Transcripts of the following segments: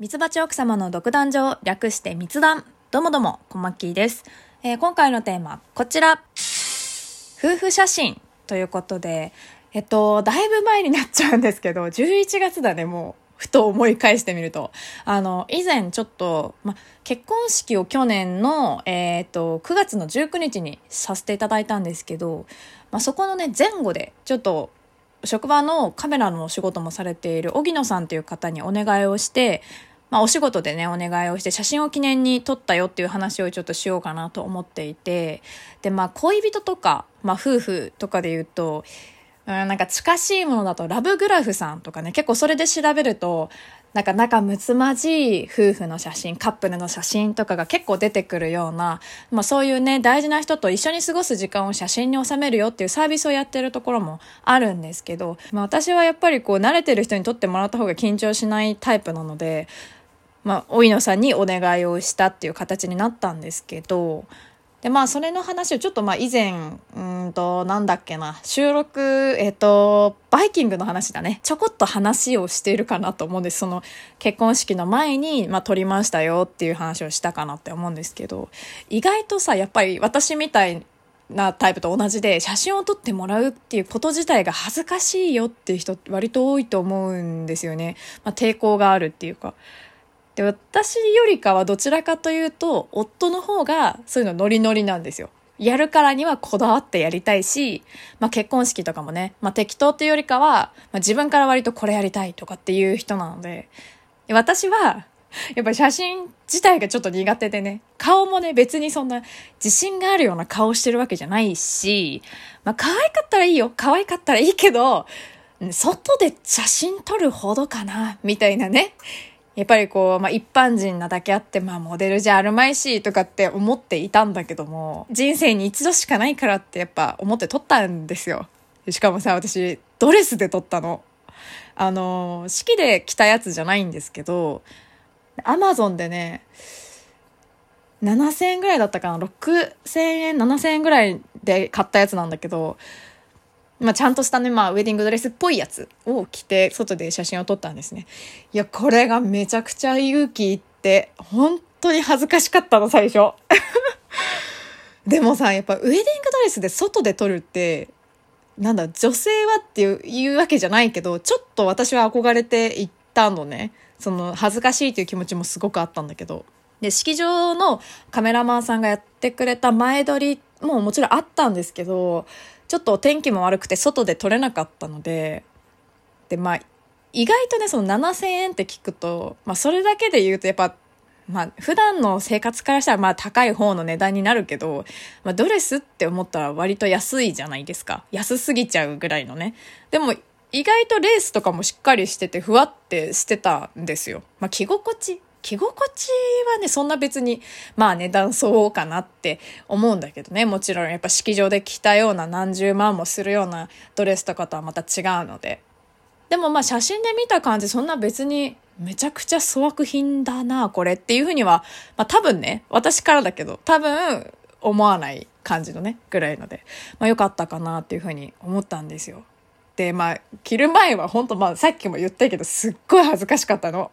ミツバチ奥様の独壇場、略して密談。どうもどうも、こまきです、えー今回のテーマ、こちら。夫婦写真ということで、えっと、だいぶ前になっちゃうんですけど、11月だね、もう。ふと思い返してみると。あの、以前ちょっと、ま、結婚式を去年の、えっと、9月の19日にさせていただいたんですけど、ま、そこのね、前後で、ちょっと、職場のカメラのお仕事もされている荻野さんという方にお願いをして、まあ、お仕事でねお願いをして写真を記念に撮ったよっていう話をちょっとしようかなと思っていてでまあ恋人とか、まあ、夫婦とかで言うとなんか近しいものだとラブグラフさんとかね結構それで調べるとなんか仲睦まじい夫婦の写真カップルの写真とかが結構出てくるような、まあ、そういうね大事な人と一緒に過ごす時間を写真に収めるよっていうサービスをやってるところもあるんですけど、まあ、私はやっぱりこう慣れてる人に撮ってもらった方が緊張しないタイプなので、まあ、おいのさんにお願いをしたっていう形になったんですけどでまあそれの話をちょっとまあ以前うんとなんだっけな収録えっ、とバイキングの話だね。ちょこっと話をしているかなと思うんです。その結婚式の前にまあ撮りましたよっていう話をしたかなって思うんですけど。意外とさやっぱり私みたいなタイプと同じで写真を撮ってもらうっていうこと自体が恥ずかしいよっていう人割と多いと思うんですよね、まあ、抵抗があるっていうか。で私よりかはどちらかというと夫の方がそういうのノリノリなんですよ。やるからにはこだわってやりたいし、まあ、結婚式とかもね、まあ、適当っていうよりかは、まあ、自分から割とこれやりたいとかっていう人なのでで私はやっぱり写真自体がちょっと苦手でね顔もね別にそんな自信があるような顔してるわけじゃないし、まあ、可愛かったらいいよ可愛かったらいいけど外で写真撮るほどかなみたいなねやっぱりこう、まあ、一般人なだけあって、まあ、モデルじゃあるまいし、とかって思っていたんだけども、人生に一度しかないからってやっぱ思って撮ったんですよ。しかもさ、私、ドレスで撮ったの。あの、式で着たやつじゃないんですけど、アマゾンでね、7000円ぐらいだったかな ?6000 円、7000円ぐらいで買ったやつなんだけど、まあ、ちゃんとしたね、まあ、ウェディングドレスっぽいやつを着て、外で写真を撮ったんですね。いや、これがめちゃくちゃ勇気いって、本当に恥ずかしかったの、最初。でもさ、やっぱウェディングドレスで外で撮るって、なんだ、女性はっていういうわけじゃないけど、ちょっと私は憧れていったのね。その、恥ずかしいという気持ちもすごくあったんだけど。で、式場のカメラマンさんがやってくれた前撮りももちろんあったんですけど、ちょっとお天気も悪くて外で撮れなかったので、で、まあ、意外とね、その7000円って聞くと、まあ、それだけで言うとやっぱ、まあ、普段の生活からしたらまあ高い方の値段になるけど、まあ、ドレスって思ったら割と安いじゃないですか。安すぎちゃうぐらいのね。でも、意外とレースとかもしっかりしてて、ふわってしてたんですよ。まあ、着心地着心地はね、そんな別に、まあ値段相応かなって思うんだけどね。もちろんやっぱ式場で着たような何十万もするようなドレスとかとはまた違うので。でもまあ写真で見た感じ、そんな別にめちゃくちゃ粗悪品だな、これっていうふうには、まあ多分ね、私からだけど、多分思わない感じのね、ぐらいので、まあ良かったかなっていうふうに思ったんですよ。で、まあ、着る前は本当まあさっきも言ったけど、すっごい恥ずかしかったの。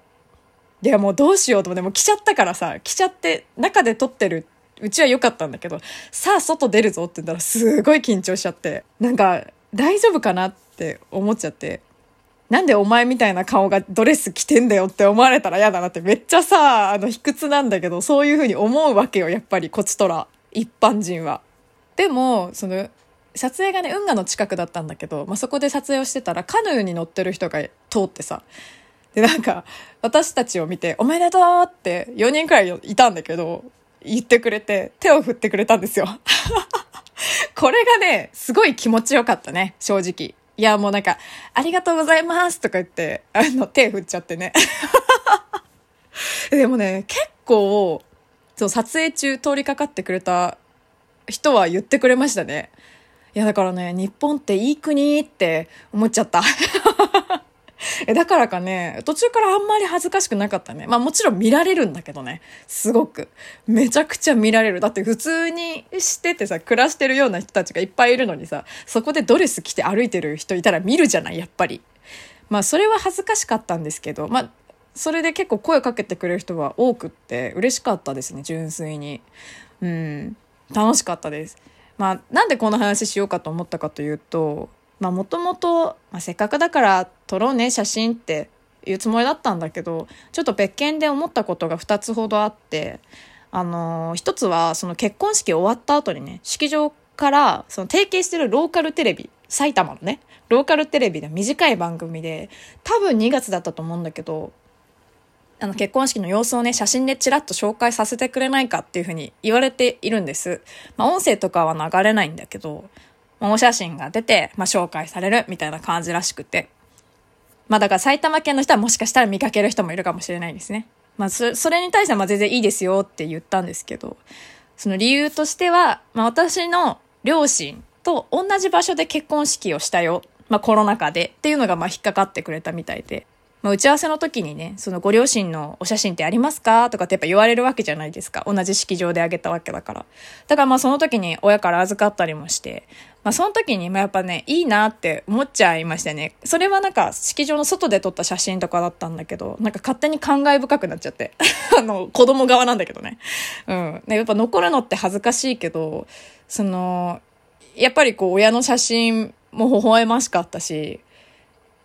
いやもうどうしようと思ってもう来ちゃったからさ来ちゃって中で撮ってるうちは良かったんだけどさあ外出るぞって言ったらすごい緊張しちゃってなんか大丈夫かなって思っちゃってなんでお前みたいな顔がドレス着てんだよって思われたら嫌だなってめっちゃさあの卑屈なんだけどそういう風に思うわけよやっぱりこちとら一般人は。でもその撮影がね運河の近くだったんだけど、まあ、そこで撮影をしてたらカヌーに乗ってる人が通ってさで、なんか、私たちを見て、おめでとうって4人くらいいたんだけど、言ってくれて、手を振ってくれたんですよ。これがね、すごい気持ちよかったね、正直。いや、もうなんか、ありがとうございますとか言って、あの、手振っちゃってね。でもね、結構、そう、撮影中通りかかってくれた人は言ってくれましたね。いや、だからね、日本っていい国って思っちゃった。えだからかね、途中からあんまり恥ずかしくなかったね。まあもちろん見られるんだけどね。すごく。めちゃくちゃ見られる。だって普通にしててさ、暮らしてるような人たちがいっぱいいるのにさ、そこでドレス着て歩いてる人いたら見るじゃない、やっぱり。まあそれは恥ずかしかったんですけど、まあそれで結構声かけてくれる人が多くって嬉しかったですね純粋にうん楽しかったですまあなんでこの話しようかと思ったかというとまあもともとまあせっかくだから撮ろうね写真っていうつもりだったんだけどちょっと別件で思ったことが2つほどあってあのー、一つはその結婚式終わった後にね式場からその提携してるローカルテレビ埼玉のねローカルテレビで短い番組で多分2月だったと思うんだけどあの結婚式の様子をね写真でちらっと紹介させてくれないかっていうふうに言われているんです。まあ、音声とかは流れないんだけど、お写真が出て、まあ、紹介されるみたいな感じらしくて。まあだから埼玉県の人はもしかしたら見かける人もいるかもしれないですね。まあそれに対してはま全然いいですよって言ったんですけど、その理由としては、まあ私の両親と同じ場所で結婚式をしたよ。まあコロナ禍でっていうのがま引っかかってくれたみたいで。まあ、打ち合わせの時にね、そのご両親のお写真ってありますかとかってやっぱ言われるわけじゃないですか。同じ式場であげたわけだから。だからまあその時に親から預かったりもして、まあその時にまあやっぱね、いいなって思っちゃいましたね。それはなんか式場の外で撮った写真とかだったんだけど、なんか勝手に感慨深くなっちゃって。あの、子供側なんだけどね。うん。やっぱ残るのって恥ずかしいけど、その、やっぱりこう親の写真も微笑ましかったし、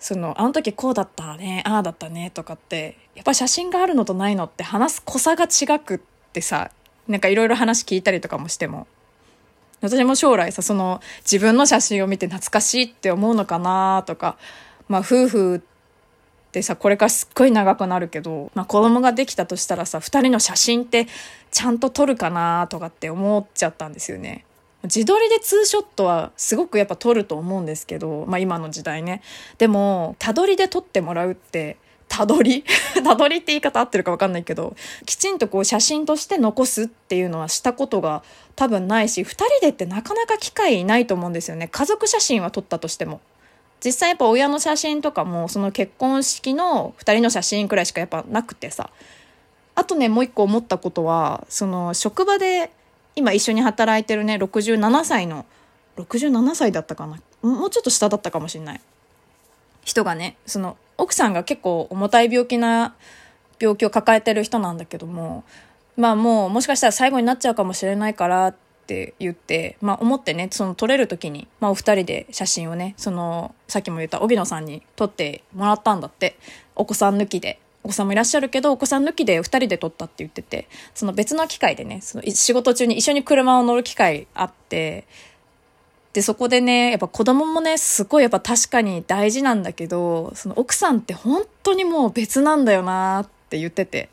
その、あの時こうだったね、ああだったねとかって、やっぱ写真があるのとないのって話す濃さが違くってさ、なんかいろいろ話聞いたりとかもしても。私も将来さ、その自分の写真を見て懐かしいって思うのかなとか、まあ夫婦ってさ、これからすっごい長くなるけど、まあ子供ができたとしたらさ、二人の写真ってちゃんと撮るかなとかって思っちゃったんですよね。自撮りでツーショットはすごくやっぱ撮ると思うんですけど、まあ今の時代ね。でも、たどりで撮ってもらうって、たどり？たどりって言い方合ってるか分かんないけどきちんとこう写真として残すっていうのはしたことが多分ないし2人でってなかなか機会ないと思うんですよね。家族写真は撮ったとしても。実際やっぱ親の写真とかもその結婚式の2人の写真くらいしかやっぱなくてさ。あとねもう一個思ったことはその職場で今一緒に働いてるね67歳の67歳だったかな？もうちょっと下だったかもしれない人がねその奥さんが結構重たい病気な病気を抱えてる人なんだけどもまあもうもしかしたら最後になっちゃうかもしれないからって言って、まあ思ってね、その撮れる時に、まあお二人で写真をね、その、さっきも言った荻野さんに撮ってもらったんだって。お子さん抜きで。お子さんもいらっしゃるけど、お子さん抜きで2人で撮ったって言ってて、その別の機会でね、その仕事中に一緒に車を乗る機会あって、で、そこでね、やっぱ子供もね、すごいやっぱ確かに大事なんだけど、その奥さんって本当にもう別なんだよなって言ってて。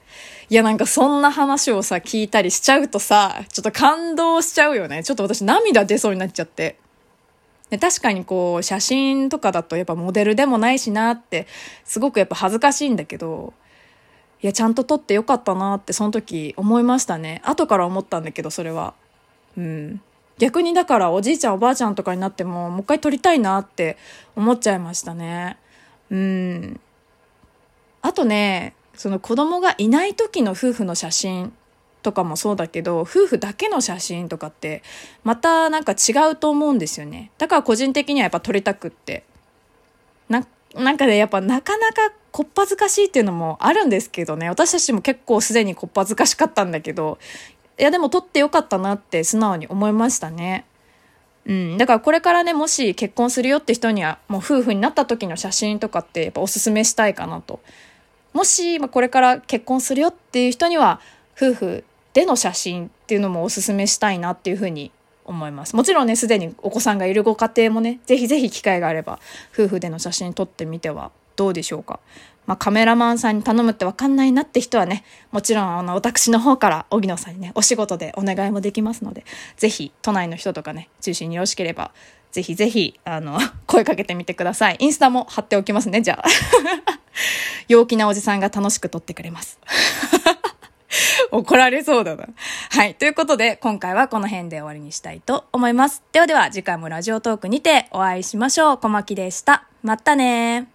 いやなんかそんな話をさ、聞いたりしちゃうとさ、ちょっと感動しちゃうよね。ちょっと私涙出そうになっちゃって。で確かにこう写真とかだとやっぱモデルでもないしなってすごくやっぱ恥ずかしいんだけどいや、ちゃんと撮ってよかったなってその時思いましたね。後から思ったんだけど、それは。うん。逆にだからおじいちゃんおばあちゃんとかになってももう一回撮りたいなって思っちゃいましたね。うん。あとね、その子供がいない時の夫婦の写真とかもそうだけど、夫婦だけの写真とかってまたなんか違うと思うんですよね。だから個人的にはやっぱ撮りたくって。な、なんかね、やっぱなかなかこっぱずかしいっていうのもあるんですけどね、私たちも結構すでにこっぱずかしかったんだけど、いやでも撮ってよかったなって素直に思いましたね。うん。だからこれからね、もし結婚するよって人には、もう夫婦になった時の写真とかってやっぱおすすめしたいかなと。もし、まあ、これから結婚するよっていう人には、夫婦での写真っていうのもおすすめしたいなっていうふうに思います。もちろんね、すでにお子さんがいるご家庭もね、ぜひぜひ機会があれば、夫婦での写真撮ってみてはどうでしょうか？まあ、カメラマンさんに頼むってわかんないなって人はね、もちろん、あの、私の方から、荻野さんにね、お仕事でお願いもできますので、ぜひ、都内の人とかね、中心によろしければ、ぜひぜひ、あの、声かけてみてください。インスタも貼っておきますね、じゃあ。陽気なおじさんが楽しく撮ってくれます。怒られそうだな。はい。ということで、今回はこの辺で終わりにしたいと思います。ではでは、次回もラジオトークにてお会いしましょう。小牧でした。またね